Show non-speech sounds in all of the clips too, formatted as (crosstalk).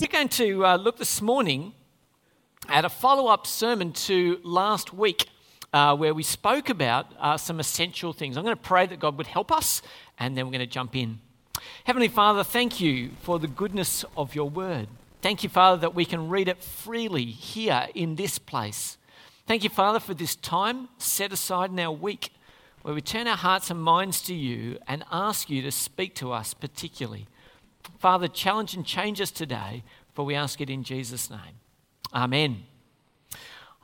We're going to uh, look this morning at a follow up sermon to last week. Uh, where we spoke about uh, some essential things. I'm going to pray that God would help us, and then we're going to jump in. Heavenly Father, thank you for the goodness of your word. Thank you, Father, that we can read it freely here in this place. Thank you, Father, for this time set aside in our week where we turn our hearts and minds to you and ask you to speak to us particularly. Father, challenge and change us today, for we ask it in Jesus' name. Amen.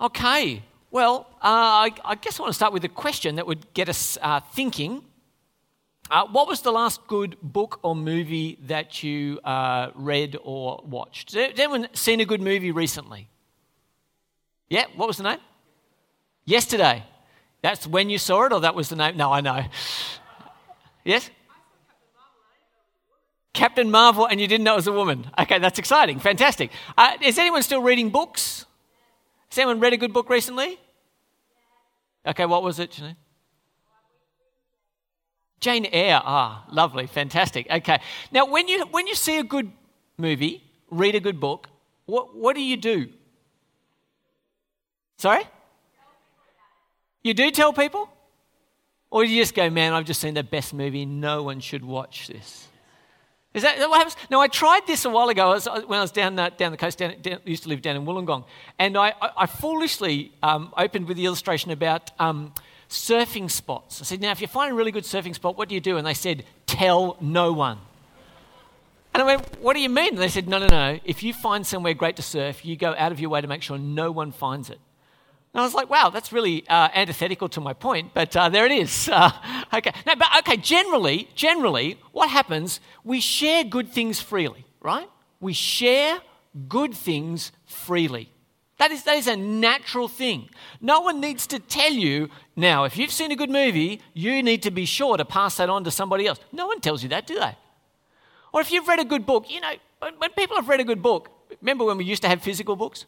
Okay, well, uh, I, I, guess I want to start with a question that would get us uh, thinking. Uh, what was the last good book or movie that you uh, read or watched? Has anyone seen a good movie recently? Yeah, what was the name? Yesterday. That's when you saw it, or that was the name? No, I know. (laughs) Yes? Captain Marvel, and you didn't know it was a woman. Okay, that's exciting. Fantastic. Uh, is anyone still reading books? Has anyone read a good book recently? Okay, what was it, Janine? Jane Eyre. Ah, lovely, fantastic. Okay. Now, when you when you see a good movie, read a good book, what what do you do? Sorry? You do tell people? Or you just go, man, I've just seen the best movie. No one should watch this. Is that, what happens? Now, I tried this a while ago I was, when I was down, down the coast, down, down, used to live down in Wollongong. And I, I, I foolishly um, opened with the illustration about um, surfing spots. I said, now, if you find a really good surfing spot, what do you do? And they said, tell no one. And I went, what do you mean? And they said, no, no, no. If you find somewhere great to surf, you go out of your way to make sure no one finds it. And I was like, wow, that's really uh, antithetical to my point, but uh, there it is. (laughs) Uh, okay, now, but okay, generally, generally, what happens, we share good things freely, right? We share good things freely. That is, that is a natural thing. No one needs to tell you, now, if you've seen a good movie, you need to be sure to pass that on to somebody else. No one tells you that, do they? Or if you've read a good book, you know, when people have read a good book, remember when we used to have physical books?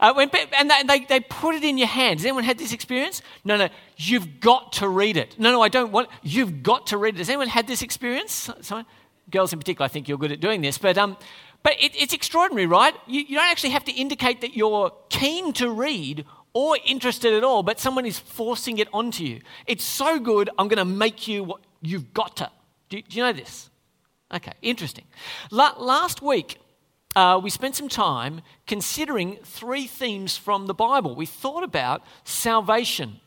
Uh, when, and they, they, put it in your hands. Has anyone had this experience? No, no, you've got to read it. No, no, I don't want, you've got to read it. Has anyone had this experience? Someone? Girls in particular, I think you're good at doing this. But, um, but it, it's extraordinary, right? You, you don't actually have to indicate that you're keen to read or interested at all, but someone is forcing it onto you. It's so good, I'm going to make you what you've got to. Do, do you know this? Okay, interesting. La- last week, uh, we spent some time considering three themes from the Bible. We thought about salvation,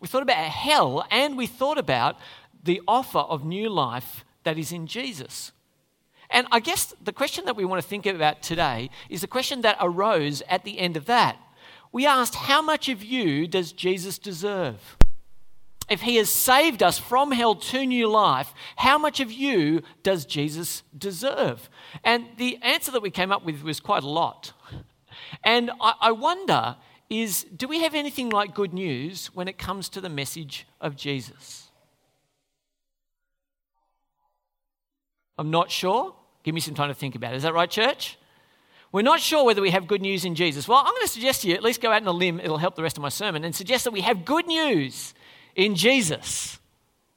we thought about hell, and we thought about the offer of new life that is in Jesus. And I guess the question that we want to think about today is the question that arose at the end of that. We asked, How much of you does Jesus deserve? If he has saved us from hell to new life, how much of you does Jesus deserve? And the answer that we came up with was quite a lot. And I, wonder is do we have anything like good news when it comes to the message of Jesus? I'm not sure. Give me some time to think about it. Is that right, church? We're not sure whether we have good news in Jesus. Well, I'm going to suggest to you, at least go out on a limb, it'll help the rest of my sermon, and suggest that we have good news in Jesus.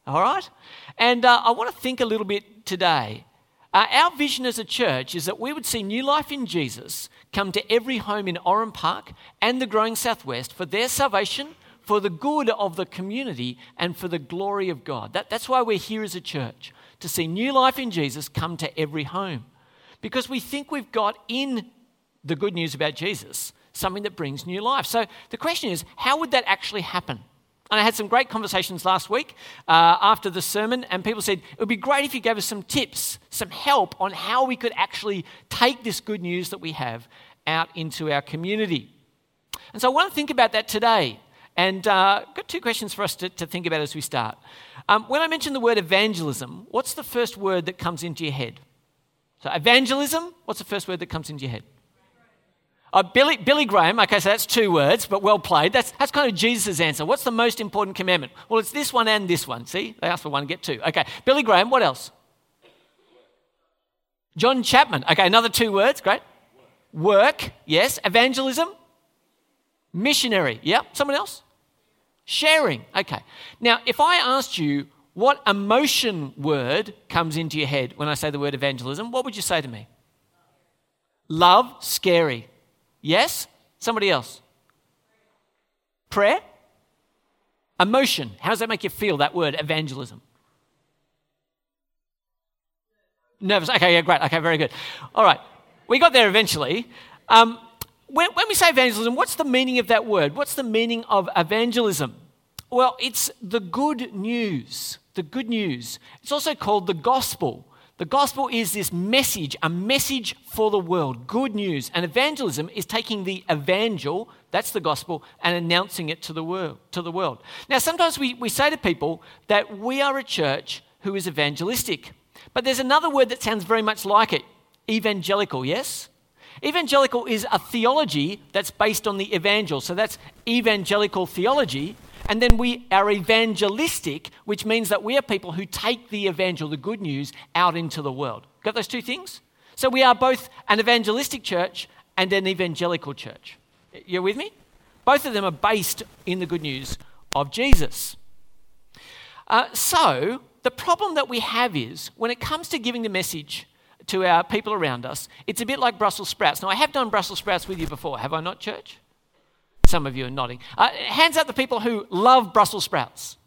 All right? And uh, I want to think a little bit today. Uh, our vision as a church is that we would see new life in Jesus come to every home in Oran Park and the growing Southwest for their salvation, for the good of the community, and for the glory of God. That, that's why we're here as a church, to see new life in Jesus come to every home. Because we think we've got in the good news about Jesus something that brings new life. So the question is, how would that actually happen? And I had some great conversations last week uh, after the sermon, and people said, It would be great if you gave us some tips, some help on how we could actually take this good news that we have out into our community. And so I want to think about that today. And uh, got two questions for us to, to think about as we start. Um, when I mention the word evangelism, what's the first word that comes into your head? So, evangelism, what's the first word that comes into your head? Uh, Billy, Billy Graham, okay, so that's two words, but well played. That's, that's kind of Jesus' answer. What's the most important commandment? Well, it's this one and this one. See, they asked for one, get two. Okay, Billy Graham, what else? John Chapman, okay, another two words, great. Work, yes. Evangelism, missionary, yeah. Someone else? Sharing, okay. Now, if I asked you what emotion word comes into your head when I say the word evangelism, what would you say to me? Love, scary. Yes? Somebody else. Prayer? Emotion. How does that make you feel, that word, evangelism? Nervous. Okay, yeah, great. Okay, very good. All right. We got there eventually. Um, when, when we say evangelism, what's the meaning of that word? What's the meaning of evangelism? Well, it's the good news. The good news. It's also called the gospel. The gospel is this message, a message for the world, good news. And evangelism is taking the evangel, that's the gospel, and announcing it to the world. To the world. Now, sometimes we, we say to people that we are a church who is evangelistic. But there's another word that sounds very much like it evangelical, yes? Evangelical is a theology that's based on the evangel. So that's evangelical theology. And then we are evangelistic, which means that we are people who take the evangel, the good news, out into the world. Got those two things? So we are both an evangelistic church and an evangelical church. You're with me? Both of them are based in the good news of Jesus. Uh, so the problem that we have is when it comes to giving the message to our people around us, it's a bit like Brussels sprouts. Now, I have done Brussels sprouts with you before, have I not, church? Some of you are nodding. Uh, hands up the people who love Brussels sprouts.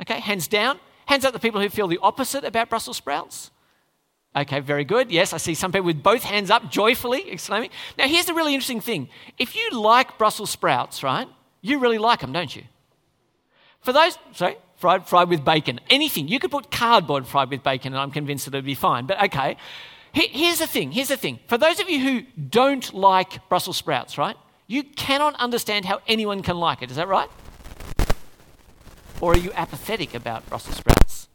Okay, hands down. Hands up the people who feel the opposite about Brussels sprouts. Okay, very good. Yes, I see some people with both hands up joyfully exclaiming. Now, here's the really interesting thing. If you like Brussels sprouts, right, you really like them, don't you? For those, sorry, fried, fried with bacon, anything. You could put cardboard fried with bacon, and I'm convinced that it'd be fine. But okay, here's the thing. Here's the thing. For those of you who don't like Brussels sprouts, right, you cannot understand how anyone can like it. Is that right? Or are you apathetic about Brussels sprouts?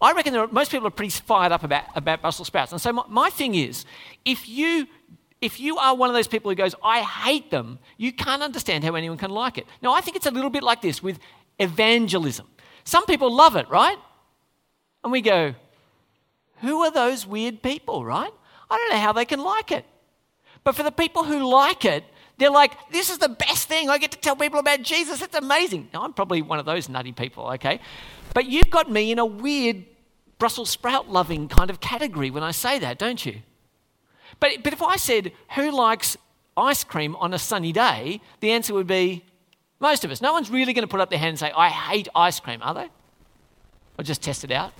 I reckon are, most people are pretty fired up about, about Brussels sprouts. And so my, my thing is, if you if you are one of those people who goes, I hate them, you can't understand how anyone can like it. Now, I think it's a little bit like this with evangelism. Some people love it, right? And we go, who are those weird people, right? I don't know how they can like it. But for the people who like it, they're like, this is the best thing. I get to tell people about Jesus. It's amazing. Now, I'm probably one of those nutty people, okay? But you've got me in a weird Brussels sprout loving kind of category when I say that, don't you? But, but if I said, who likes ice cream on a sunny day, the answer would be most of us. No one's really going to put up their hand and say, I hate ice cream, are they? Or just test it out?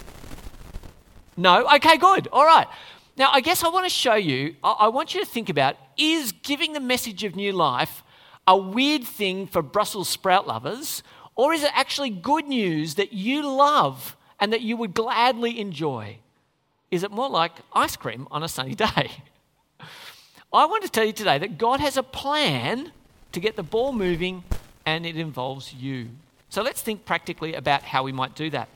No? Okay, good. All right. Now, I guess I want to show you, I want you to think about is giving the message of new life a weird thing for Brussels sprout lovers, or is it actually good news that you love and that you would gladly enjoy? Is it more like ice cream on a sunny (laughs) day? I want to tell you today that God has a plan to get the ball moving and it involves you. So let's think practically about how we might do that.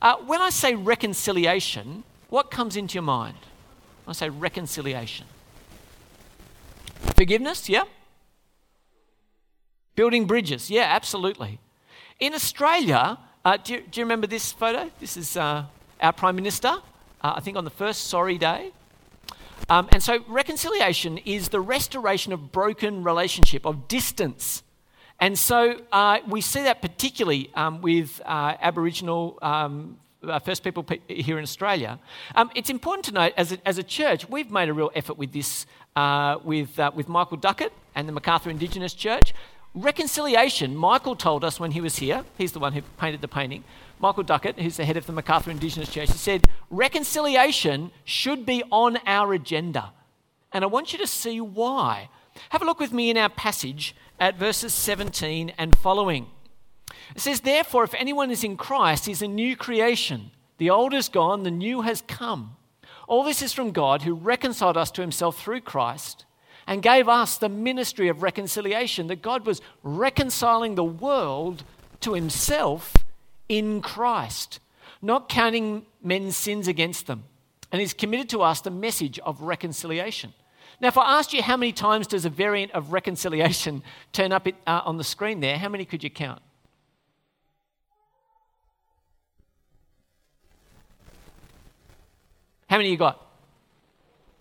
Uh, when I say reconciliation, what comes into your mind? I say reconciliation, forgiveness, yeah? Building bridges, yeah, absolutely. In Australia, uh, do, you, do, you, remember this photo? This is uh, our Prime Minister, uh, I think on the first sorry day. Um, and so reconciliation is the restoration of broken relationship, of distance and so uh, we see that particularly um, with uh, Aboriginal um, uh, First People here in Australia. Um, it's important to note, as a, as a church, we've made a real effort with this uh, with, uh, with Michael Duckett and the Macarthur Indigenous Church. Reconciliation, Michael told us when he was here, he's the one who painted the painting. Michael Duckett, who's the head of the Macarthur Indigenous Church, he said, Reconciliation should be on our agenda. And I want you to see why. Have a look with me in our passage at verses 17 and following. It says, Therefore, if anyone is in Christ, he's a new creation. The old is gone, the new has come. All this is from God who reconciled us to himself through Christ and gave us the ministry of reconciliation, that God was reconciling the world to himself in Christ, not counting men's sins against them. And he's committed to us the message of reconciliation. Now, if I asked you how many times does a variant of reconciliation (laughs) turn up uh, on the screen there, how many could you count? How many you got?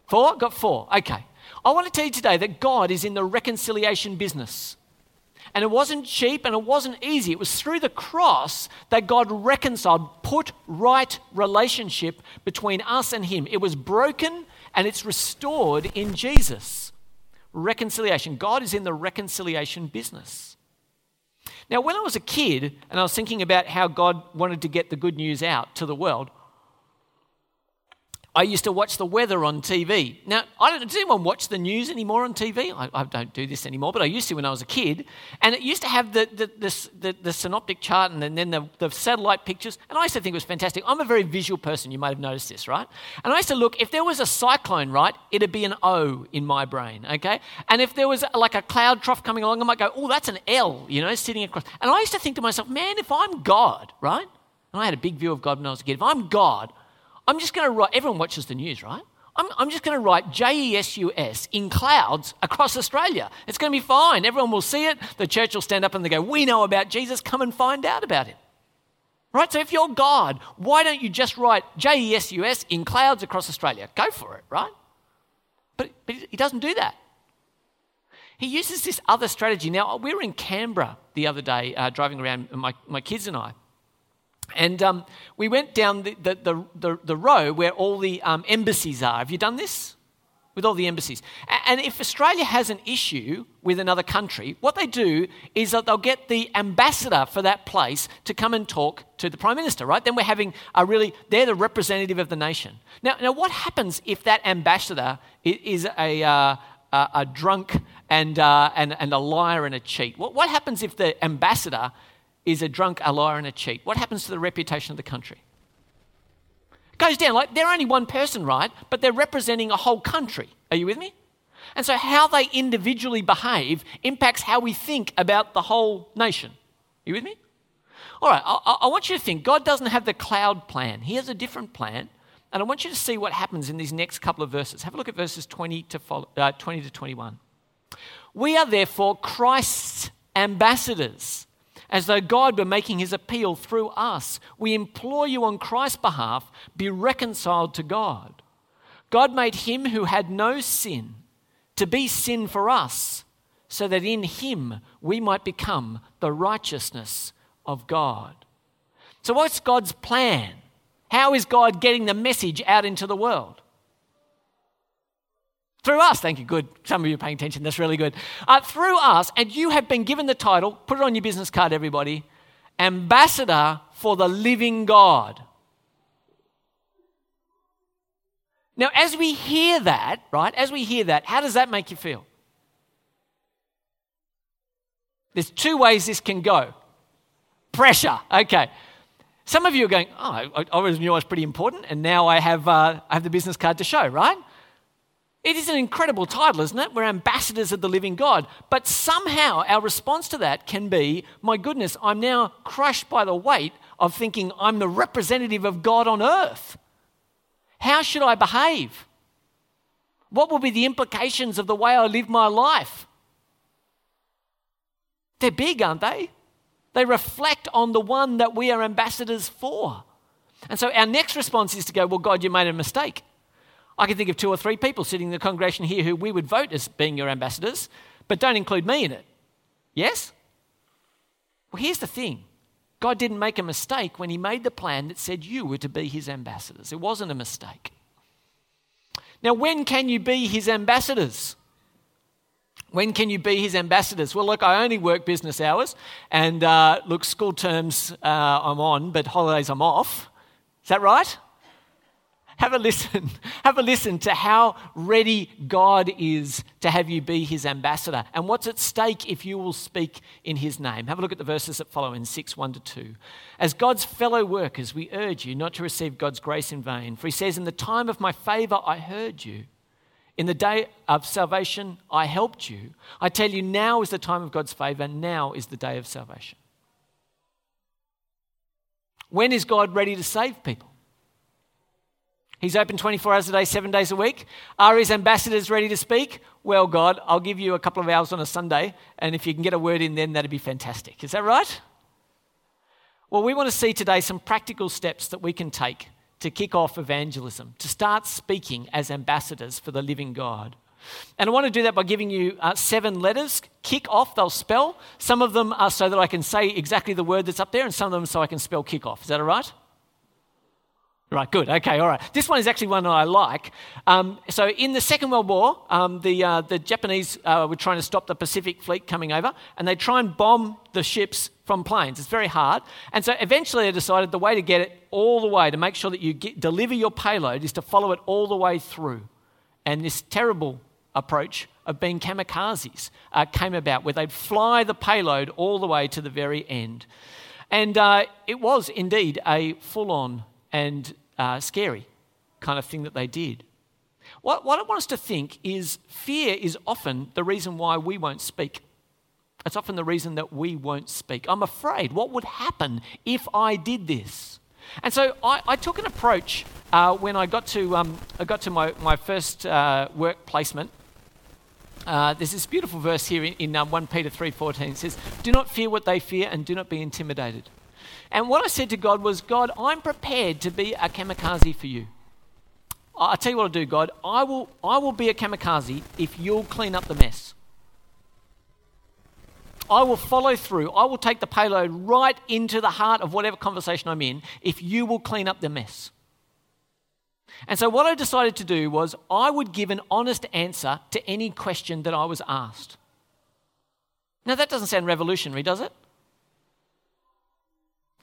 Four? Got four. Okay. I want to tell you today that God is in the reconciliation business. And it wasn't cheap and it wasn't easy. It was through the cross that God reconciled, put right relationship between us and Him. It was broken and it's restored in Jesus. Reconciliation. God is in the reconciliation business. Now, when I was a kid and I was thinking about how God wanted to get the good news out to the world, I used to watch the weather on TV. Now, I don't, does anyone watch the news anymore on TV? I, I, don't do this anymore, but I used to when I was a kid. And it used to have the, the, the, the, the synoptic chart and then the, the satellite pictures. And I used to think it was fantastic. I'm a very visual person. You might have noticed this, right? And I used to look, if there was a cyclone, right, it'd be an O in my brain, okay? And if there was like a cloud trough coming along, I might go, oh, that's an L, you know, sitting across. And I used to think to myself, man, if I'm God, right? And I had a big view of God when I was a kid. If I'm God, I'm just going to write, everyone watches the news, right? I'm, I'm just going to write J E S U S in clouds across Australia. It's going to be fine. Everyone will see it. The church will stand up and they go, We know about Jesus. Come and find out about him. Right? So if you're God, why don't you just write J E S U S in clouds across Australia? Go for it, right? But, but he doesn't do that. He uses this other strategy. Now, we were in Canberra the other day, uh, driving around, my, my kids and I. And um, we went down the, the, the, the, row where all the um, embassies are. Have you done this? With all the embassies. And if Australia has an issue with another country, what they do is that they'll get the ambassador for that place to come and talk to the Prime Minister, right? Then we're having a really, they're the representative of the nation. Now, now what happens if that ambassador is a, uh, a, a drunk and, uh, and, and a liar and a cheat? What, what happens if the ambassador is a drunk, a liar, and a cheat, what happens to the reputation of the country? It goes down. Like they're only one person, right? But they're representing a whole country. Are you with me? And so how they individually behave impacts how we think about the whole nation. Are you with me? All right, I, I want you to think God doesn't have the cloud plan, He has a different plan. And I want you to see what happens in these next couple of verses. Have a look at verses 20 to, follow, uh, 20 to 21. We are therefore Christ's ambassadors as though God were making his appeal through us. We implore you on Christ's behalf, be reconciled to God. God made him who had no sin to be sin for us, so that in him we might become the righteousness of God. So, what's God's plan? How is God getting the message out into the world? Through us, thank you, good. Some of you are paying attention, that's really good. Uh, through us, and you have been given the title, put it on your business card, everybody Ambassador for the Living God. Now, as we hear that, right, as we hear that, how does that make you feel? There's two ways this can go pressure, okay. Some of you are going, oh, I always knew I was pretty important, and now I have, uh, I have the business card to show, right? It is an incredible title, isn't it? We're ambassadors of the living God. But somehow our response to that can be, my goodness, I'm now crushed by the weight of thinking I'm the representative of God on earth. How should I behave? What will be the implications of the way I live my life? They're big, aren't they? They reflect on the one that we are ambassadors for. And so our next response is to go, Well, God, you made a mistake. I can think of two or three people sitting in the congregation here who we would vote as being your ambassadors, but don't include me in it. Yes? Well, here's the thing God didn't make a mistake when He made the plan that said you were to be His ambassadors. It wasn't a mistake. Now, when can you be His ambassadors? When can you be his ambassadors? Well, look, I only work business hours, and uh, look, school terms uh, I'm on, but holidays I'm off. Is that right? Have a listen. (laughs) Have a listen to how ready God is to have you be his ambassador and what's at stake if you will speak in his name. Have a look at the verses that follow in 6 1 to 2. As God's fellow workers, we urge you not to receive God's grace in vain. For he says, In the time of my favor, I heard you. In the day of salvation, I helped you. I tell you, now is the time of God's favor. Now is the day of salvation. When is God ready to save people? He's open 24 hours a day, seven days a week. Are his ambassadors ready to speak? Well, God, I'll give you a couple of hours on a Sunday, and if you can get a word in then, that'd be fantastic. Is that right? Well, we want to see today some practical steps that we can take to kick off evangelism, to start speaking as ambassadors for the living God. And I want to do that by giving you uh, seven letters. Kick off, they'll spell. Some of them are so that I can say exactly the word that's up there, and some of them so I can spell kick off. Is that all right? Right, good. Okay, all right. This one is actually one that I like. Um, so, in the Second World War, um, the, uh, the Japanese uh, were trying to stop the Pacific fleet coming over, and they try and bomb the ships from planes. It's very hard. And so, eventually, they decided the way to get it all the way, to make sure that you get, deliver your payload, is to follow it all the way through. And this terrible approach of being kamikazes uh, came about, where they'd fly the payload all the way to the very end. And uh, it was indeed a full on and uh, scary kind of thing that they did. What, what I want us to think is fear is often the reason why we won't speak. It's often the reason that we won't speak. I'm afraid. What would happen if I did this? And so I, I took an approach uh, when I got to, um, I got to my, my first uh, work placement. Uh, there's this beautiful verse here in, in um, 1 Peter 3.14. It says, Do not fear what they fear and do not be intimidated. And what I said to God was, God, I'm prepared to be a kamikaze for you. I'll tell you what I'll do, God. I will, I will be a kamikaze if you'll clean up the mess. I will follow through. I will take the payload right into the heart of whatever conversation I'm in if you will clean up the mess. And so, what I decided to do was I would give an honest answer to any question that I was asked. Now, that doesn't sound revolutionary, does it?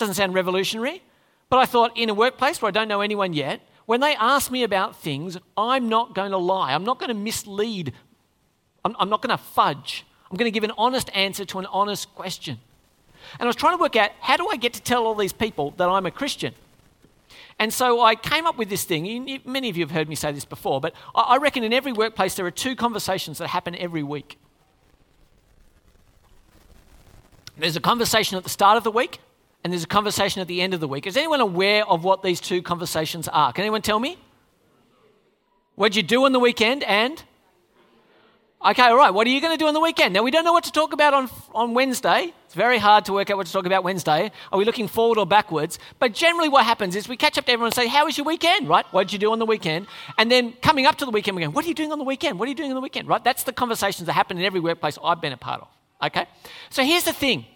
Doesn't sound revolutionary. But I thought in a workplace where I don't know anyone yet, when they ask me about things, I'm not going to lie. I'm not going to mislead. I'm, I'm not going to fudge. I'm going to give an honest answer to an honest question. And I was trying to work out how do I get to tell all these people that I'm a Christian? And so I came up with this thing. Many of you have heard me say this before, but I reckon in every workplace there are two conversations that happen every week. There's a conversation at the start of the week, and there's a conversation at the end of the week. Is anyone aware of what these two conversations are? Can anyone tell me? What'd you do on the weekend and? Okay, all right. What are you going to do on the weekend? Now, we don't know what to talk about on, on Wednesday. It's very hard to work out what to talk about Wednesday. Are we looking forward or backwards? But generally, what happens is we catch up to everyone and say, How was your weekend? Right? What did you do on the weekend? And then coming up to the weekend, we go, What are you doing on the weekend? What are you doing on the weekend? Right? That's the conversations that happen in every workplace I've been a part of. Okay? So here's the thing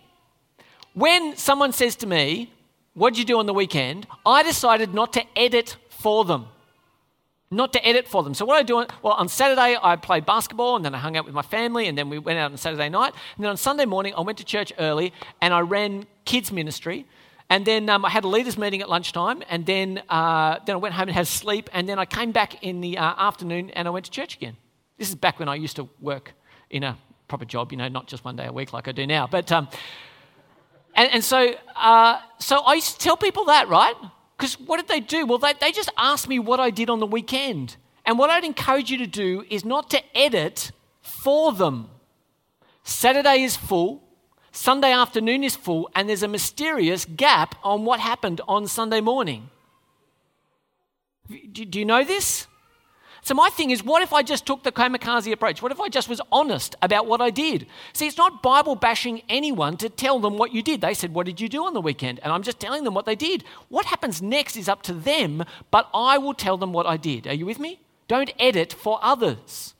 when someone says to me, What did you do on the weekend? I decided not to edit for them. Not to edit for them. So, what I do, well, on Saturday, I played basketball and then I hung out with my family and then we went out on Saturday night. And then on Sunday morning, I went to church early and I ran kids' ministry. And then um, I had a leaders' meeting at lunchtime, and then, uh, then I went home and had sleep, and then I came back in the uh, afternoon and I went to church again. This is back when I used to work in a proper job, you know, not just one day a week like I do now. But um, and, and so, uh, so I used to tell people that, right? Because what did they do? Well, they, they just asked me what I did on the weekend. And what I'd encourage you to do is not to edit for them. Saturday is full, Sunday afternoon is full, and there's a mysterious gap on what happened on Sunday morning. Do, do you know this? So my thing is, what if I just took the kamikaze approach? What if I just was honest about what I did? See, it's not Bible bashing anyone to tell them what you did. They said, What did you do on the weekend? And I'm just telling them what they did. What happens next is up to them, but I will tell them what I did. Are you with me? Don't edit for others.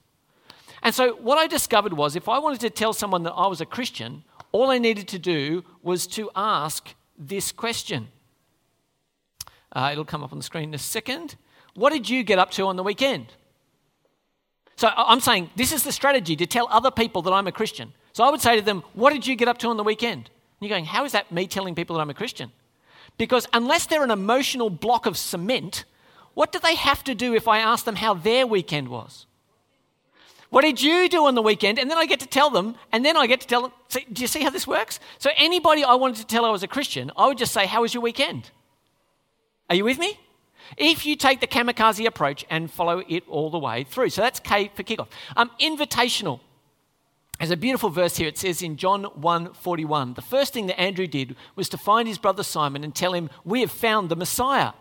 And so what I discovered was if I wanted to tell someone that I was a Christian, all I needed to do was to ask this question. Uh, it'll come up on the screen in a second. What did you get up to on the weekend? So I'm saying this is the strategy to tell other people that I'm a Christian. So I would say to them, What did you get up to on the weekend? And you're going, How is that me telling people that I'm a Christian? Because unless they're an emotional block of cement, what do they have to do if I ask them how their weekend was? What did you do on the weekend? And then I get to tell them, and then I get to tell them. See, do you see how this works? So, anybody I wanted to tell I was a Christian, I would just say, How was your weekend? Are you with me? If you take the kamikaze approach and follow it all the way through. So that's K for kickoff. Um, invitational. There's a beautiful verse here. It says in John 1:41, the first thing that Andrew did was to find his brother Simon and tell him, "We have found the Messiah."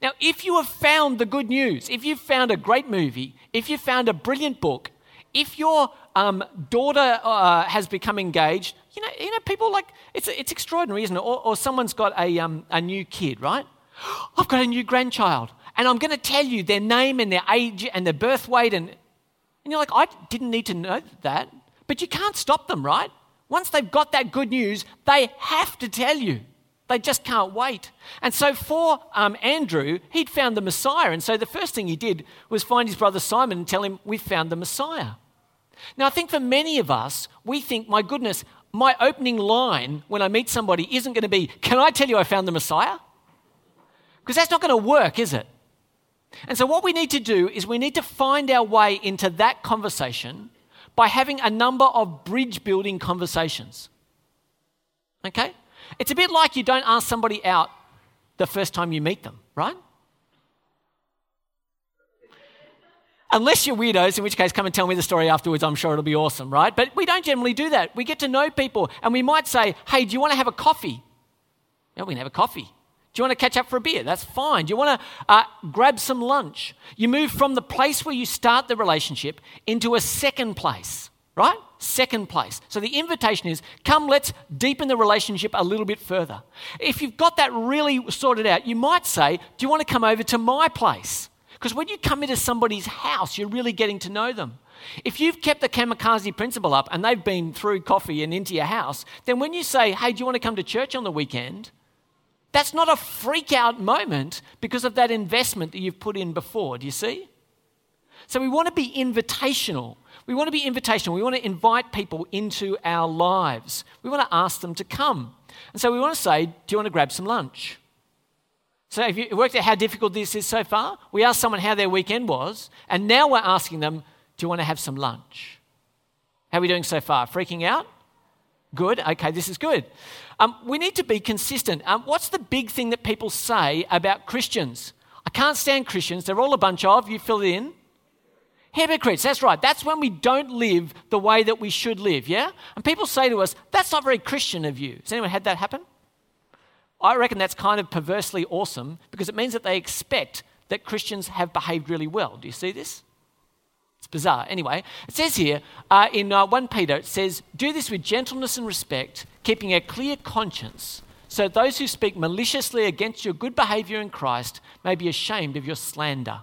Now, if you have found the good news, if you've found a great movie, if you've found a brilliant book, if your um, daughter uh, has become engaged, you know, you know, people like it's it's extraordinary, isn't it? Or, or someone's got a um, a new kid, right? I've got a new grandchild, and I'm going to tell you their name and their age and their birth weight. And, and you're like, I didn't need to know that. But you can't stop them, right? Once they've got that good news, they have to tell you. They just can't wait. And so for um, Andrew, he'd found the Messiah. And so the first thing he did was find his brother Simon and tell him, We've found the Messiah. Now, I think for many of us, we think, My goodness, my opening line when I meet somebody isn't going to be, Can I tell you I found the Messiah? Because that's not going to work, is it? And so, what we need to do is we need to find our way into that conversation by having a number of bridge building conversations. Okay? It's a bit like you don't ask somebody out the first time you meet them, right? Unless you're weirdos, in which case come and tell me the story afterwards, I'm sure it'll be awesome, right? But we don't generally do that. We get to know people and we might say, hey, do you want to have a coffee? Yeah, we can have a coffee. Do you want to catch up for a beer? That's fine. Do you want to uh, grab some lunch? You move from the place where you start the relationship into a second place, right? Second place. So the invitation is come, let's deepen the relationship a little bit further. If you've got that really sorted out, you might say, Do you want to come over to my place? Because when you come into somebody's house, you're really getting to know them. If you've kept the kamikaze principle up and they've been through coffee and into your house, then when you say, Hey, do you want to come to church on the weekend? That's not a freak out moment because of that investment that you've put in before. Do you see? So we want to be invitational. We want to be invitational. We want to invite people into our lives. We want to ask them to come. And so we want to say, Do you want to grab some lunch? So, have you worked out how difficult this is so far? We asked someone how their weekend was, and now we're asking them, Do you want to have some lunch? How are we doing so far? Freaking out? Good. Okay, this is good. Um, we need to be consistent. Um, what's the big thing that people say about Christians? I can't stand Christians. They're all a bunch of, you fill it in, Hypocrites, that's right. That's when we don't live the way that we should live, yeah? And people say to us, that's not very Christian of you. Has anyone had that happen? I reckon that's kind of perversely awesome because it means that they expect that Christians have behaved really well. Do you see this? It's bizarre. Anyway, it says here uh, in uh, 1 Peter, it says, Do this with gentleness and respect, keeping a clear conscience, so those who speak maliciously against your good behavior in Christ may be ashamed of your slander.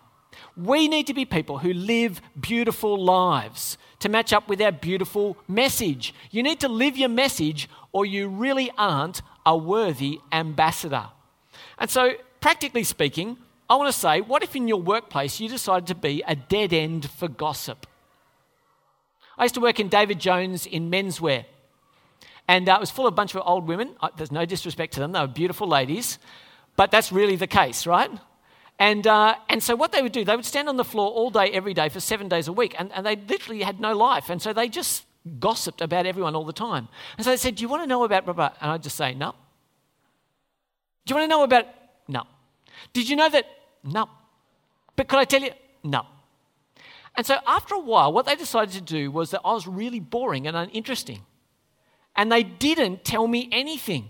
We need to be people who live beautiful lives to match up with our beautiful message. You need to live your message, or you really aren't a worthy ambassador. And so, practically speaking, I want to say, what if in your workplace you decided to be a dead end for gossip? I used to work in David Jones in menswear, and uh, it was full of a bunch of old women. Uh, there's no disrespect to them, they were beautiful ladies, but that's really the case, right? And, uh, and so what they would do, they would stand on the floor all day, every day for seven days a week, and, and they literally had no life. And so they just gossiped about everyone all the time. And so they said, Do you want to know about blah, blah? And I'd just say, No. Do you want to know about? No. Did you know that? No. But could I tell you? No. And so after a while, what they decided to do was that I was really boring and uninteresting. And they didn't tell me anything,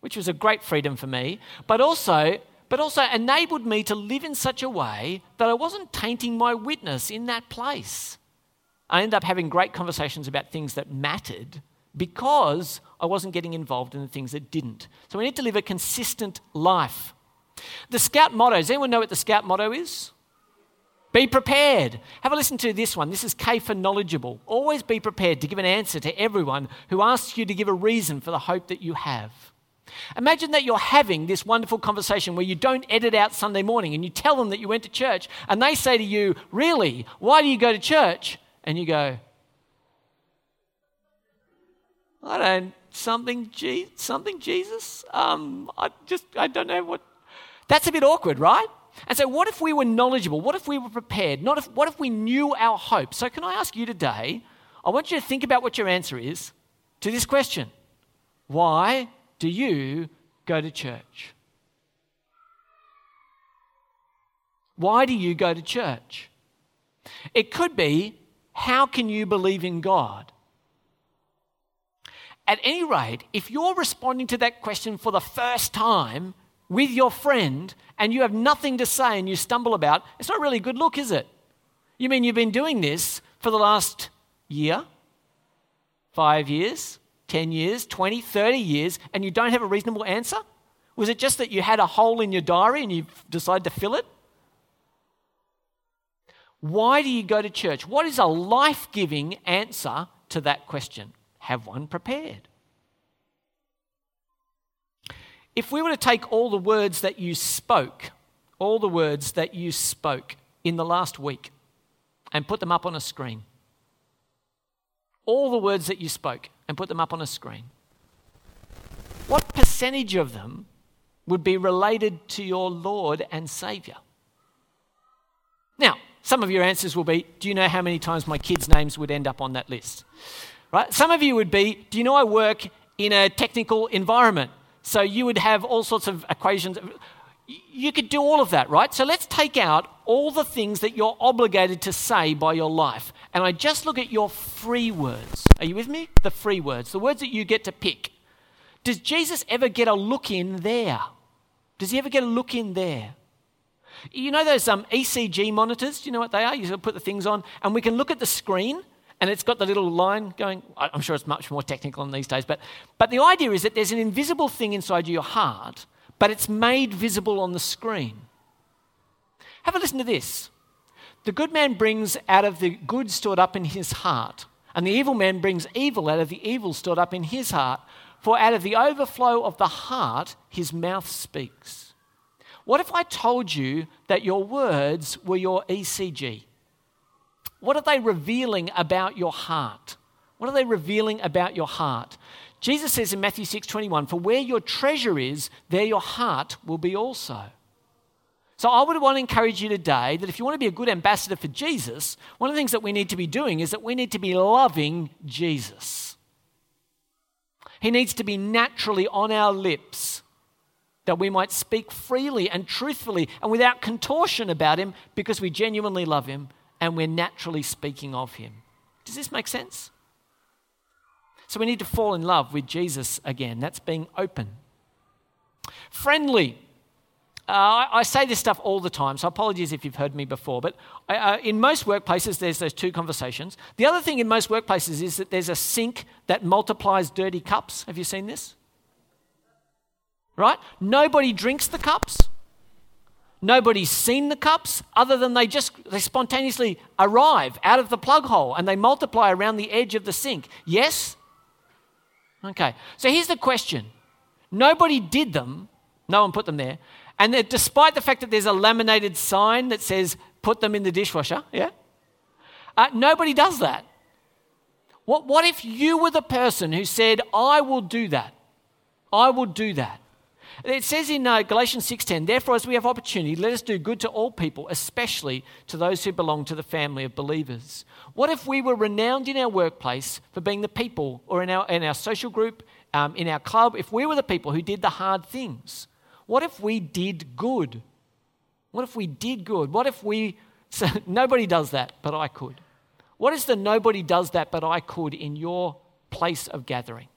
which was a great freedom for me. But also, but also enabled me to live in such a way that I wasn't tainting my witness in that place. I ended up having great conversations about things that mattered because I wasn't getting involved in the things that didn't. So we need to live a consistent life. The Scout motto, does anyone know what the Scout motto is? Be prepared. Have a listen to this one. This is K for knowledgeable. Always be prepared to give an answer to everyone who asks you to give a reason for the hope that you have. Imagine that you're having this wonderful conversation where you don't edit out Sunday morning and you tell them that you went to church and they say to you, Really? Why do you go to church? And you go, I don't, something, something Jesus? Um, I just, I don't know what. That's a bit awkward, right? And so, what if we were knowledgeable? What if we were prepared? Not if, what if we knew our hope? So, can I ask you today? I want you to think about what your answer is to this question Why do you go to church? Why do you go to church? It could be, how can you believe in God? At any rate, if you're responding to that question for the first time with your friend and you have nothing to say and you stumble about, it's not really a good look, is it? You mean you've been doing this for the last year, five years, 10 years, 20, 30 years, and you don't have a reasonable answer? Was it just that you had a hole in your diary and you decided to fill it? Why do you go to church? What is a life giving answer to that question? Have one prepared. If we were to take all the words that you spoke, all the words that you spoke in the last week, and put them up on a screen, all the words that you spoke and put them up on a screen, what percentage of them would be related to your Lord and Savior? Now, some of your answers will be Do you know how many times my kids' names would end up on that list? Right? Some of you would be Do you know I work in a technical environment? So you would have all sorts of equations. You could do all of that, right? So let's take out all the things that you're obligated to say by your life. And I just look at your free words. Are you with me? The free words, the words that you get to pick. Does Jesus ever get a look in there? Does he ever get a look in there? You know those um, ECG monitors? Do you know what they are? You put the things on, and we can look at the screen, and it's got the little line going. I'm sure it's much more technical in these days, but, but the idea is that there's an invisible thing inside your heart, but it's made visible on the screen. Have a listen to this. The good man brings out of the good stored up in his heart, and the evil man brings evil out of the evil stored up in his heart. For out of the overflow of the heart, his mouth speaks. What if I told you that your words were your ECG? What are they revealing about your heart? What are they revealing about your heart? Jesus says in Matthew 6:21, "For where your treasure is, there your heart will be also." So I would want to encourage you today that if you want to be a good ambassador for Jesus, one of the things that we need to be doing is that we need to be loving Jesus. He needs to be naturally on our lips that we might speak freely and truthfully and without contortion about him because we genuinely love him and we're naturally speaking of him. Does this make sense? So we need to fall in love with Jesus again. That's being open. Friendly. Uh, I, say this stuff all the time, so apologies if you've heard me before. But uh, uh, in most workplaces, there's those two conversations. The other thing in most workplaces is that there's a sink that multiplies dirty cups. Have you seen this? Right? Nobody drinks the cups. Nobody's seen the cups other than they just they spontaneously arrive out of the plug hole and they multiply around the edge of the sink. Yes? Okay. So here's the question. Nobody did them. No one put them there. And that despite the fact that there's a laminated sign that says, put them in the dishwasher, yeah? Uh, nobody does that. What, what if you were the person who said, I will do that? I will do that. It says in uh, Galatians 6:10, "Therefore as we have opportunity, let us do good to all people, especially to those who belong to the family of believers." What if we were renowned in our workplace for being the people or in our in our social group, um, in our club, if we were the people who did the hard things? What if we did good? What if we did good? What if we, (laughs) so nobody does that, but I could? What is the nobody does that, but I could in your place of gathering?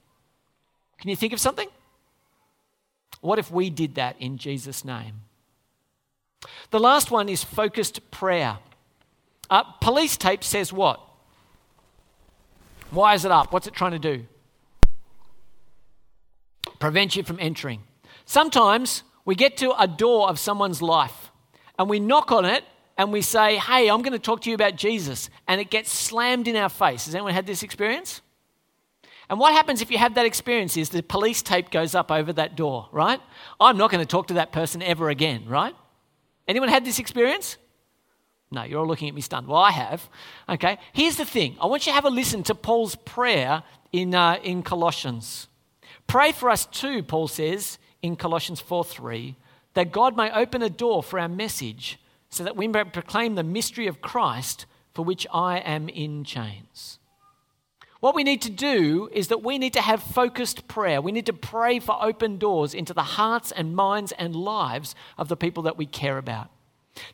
Can you think of something? What if we did that in Jesus' name? The last one is focused prayer. Uh, police tape says what? Why is it up? What's it trying to do? Prevent you from entering. Sometimes we get to a door of someone's life and we knock on it and we say, Hey, I'm going to talk to you about Jesus. And it gets slammed in our face. Has anyone had this experience? And what happens if you have that experience is the police tape goes up over that door, right? I'm not going to talk to that person ever again, right? Anyone had this experience? No, you're all looking at me stunned. Well, I have. Okay, here's the thing I want you to have a listen to Paul's prayer in, uh, in Colossians. Pray for us too, Paul says, in Colossians 4 3, that God may open a door for our message so that we may proclaim the mystery of Christ for which I am in chains. What we need to do is that we need to have focused prayer. We need to pray for open doors into the hearts and minds and lives of the people that we care about.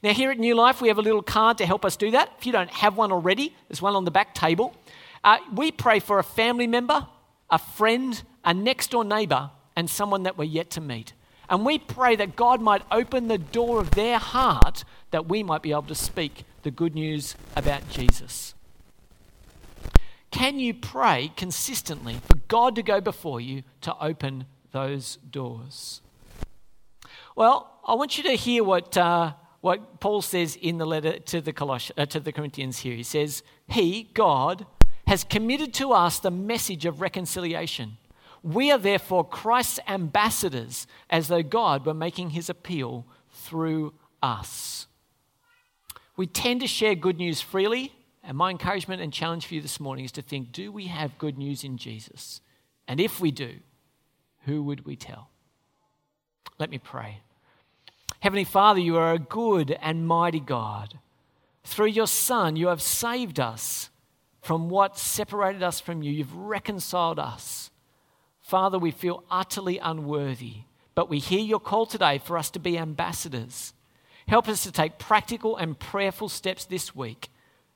Now, here at New Life, we have a little card to help us do that. If you don't have one already, there's one on the back table. Uh, we pray for a family member, a friend, a next door neighbour and someone that we're yet to meet. And we pray that God might open the door of their heart that we might be able to speak the good news about Jesus. Can you pray consistently for God to go before you to open those doors? Well, I want you to hear what, uh, what Paul says in the letter to the, Coloss- uh, to the Corinthians here. He says, He, God, has committed to us the message of reconciliation. We are therefore Christ's ambassadors, as though God were making his appeal through us. We tend to share good news freely, and my encouragement and challenge for you this morning is to think do we have good news in Jesus? And if we do, who would we tell? Let me pray. Heavenly Father, you are a good and mighty God. Through your Son, you have saved us from what separated us from you. You've reconciled us. Father, we feel utterly unworthy, but we hear your call today for us to be ambassadors. Help us to take practical and prayerful steps this week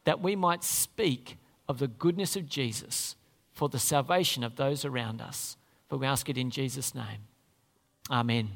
that we might speak of the goodness of Jesus for the salvation of those around us. For we ask it in Jesus' name. Amen.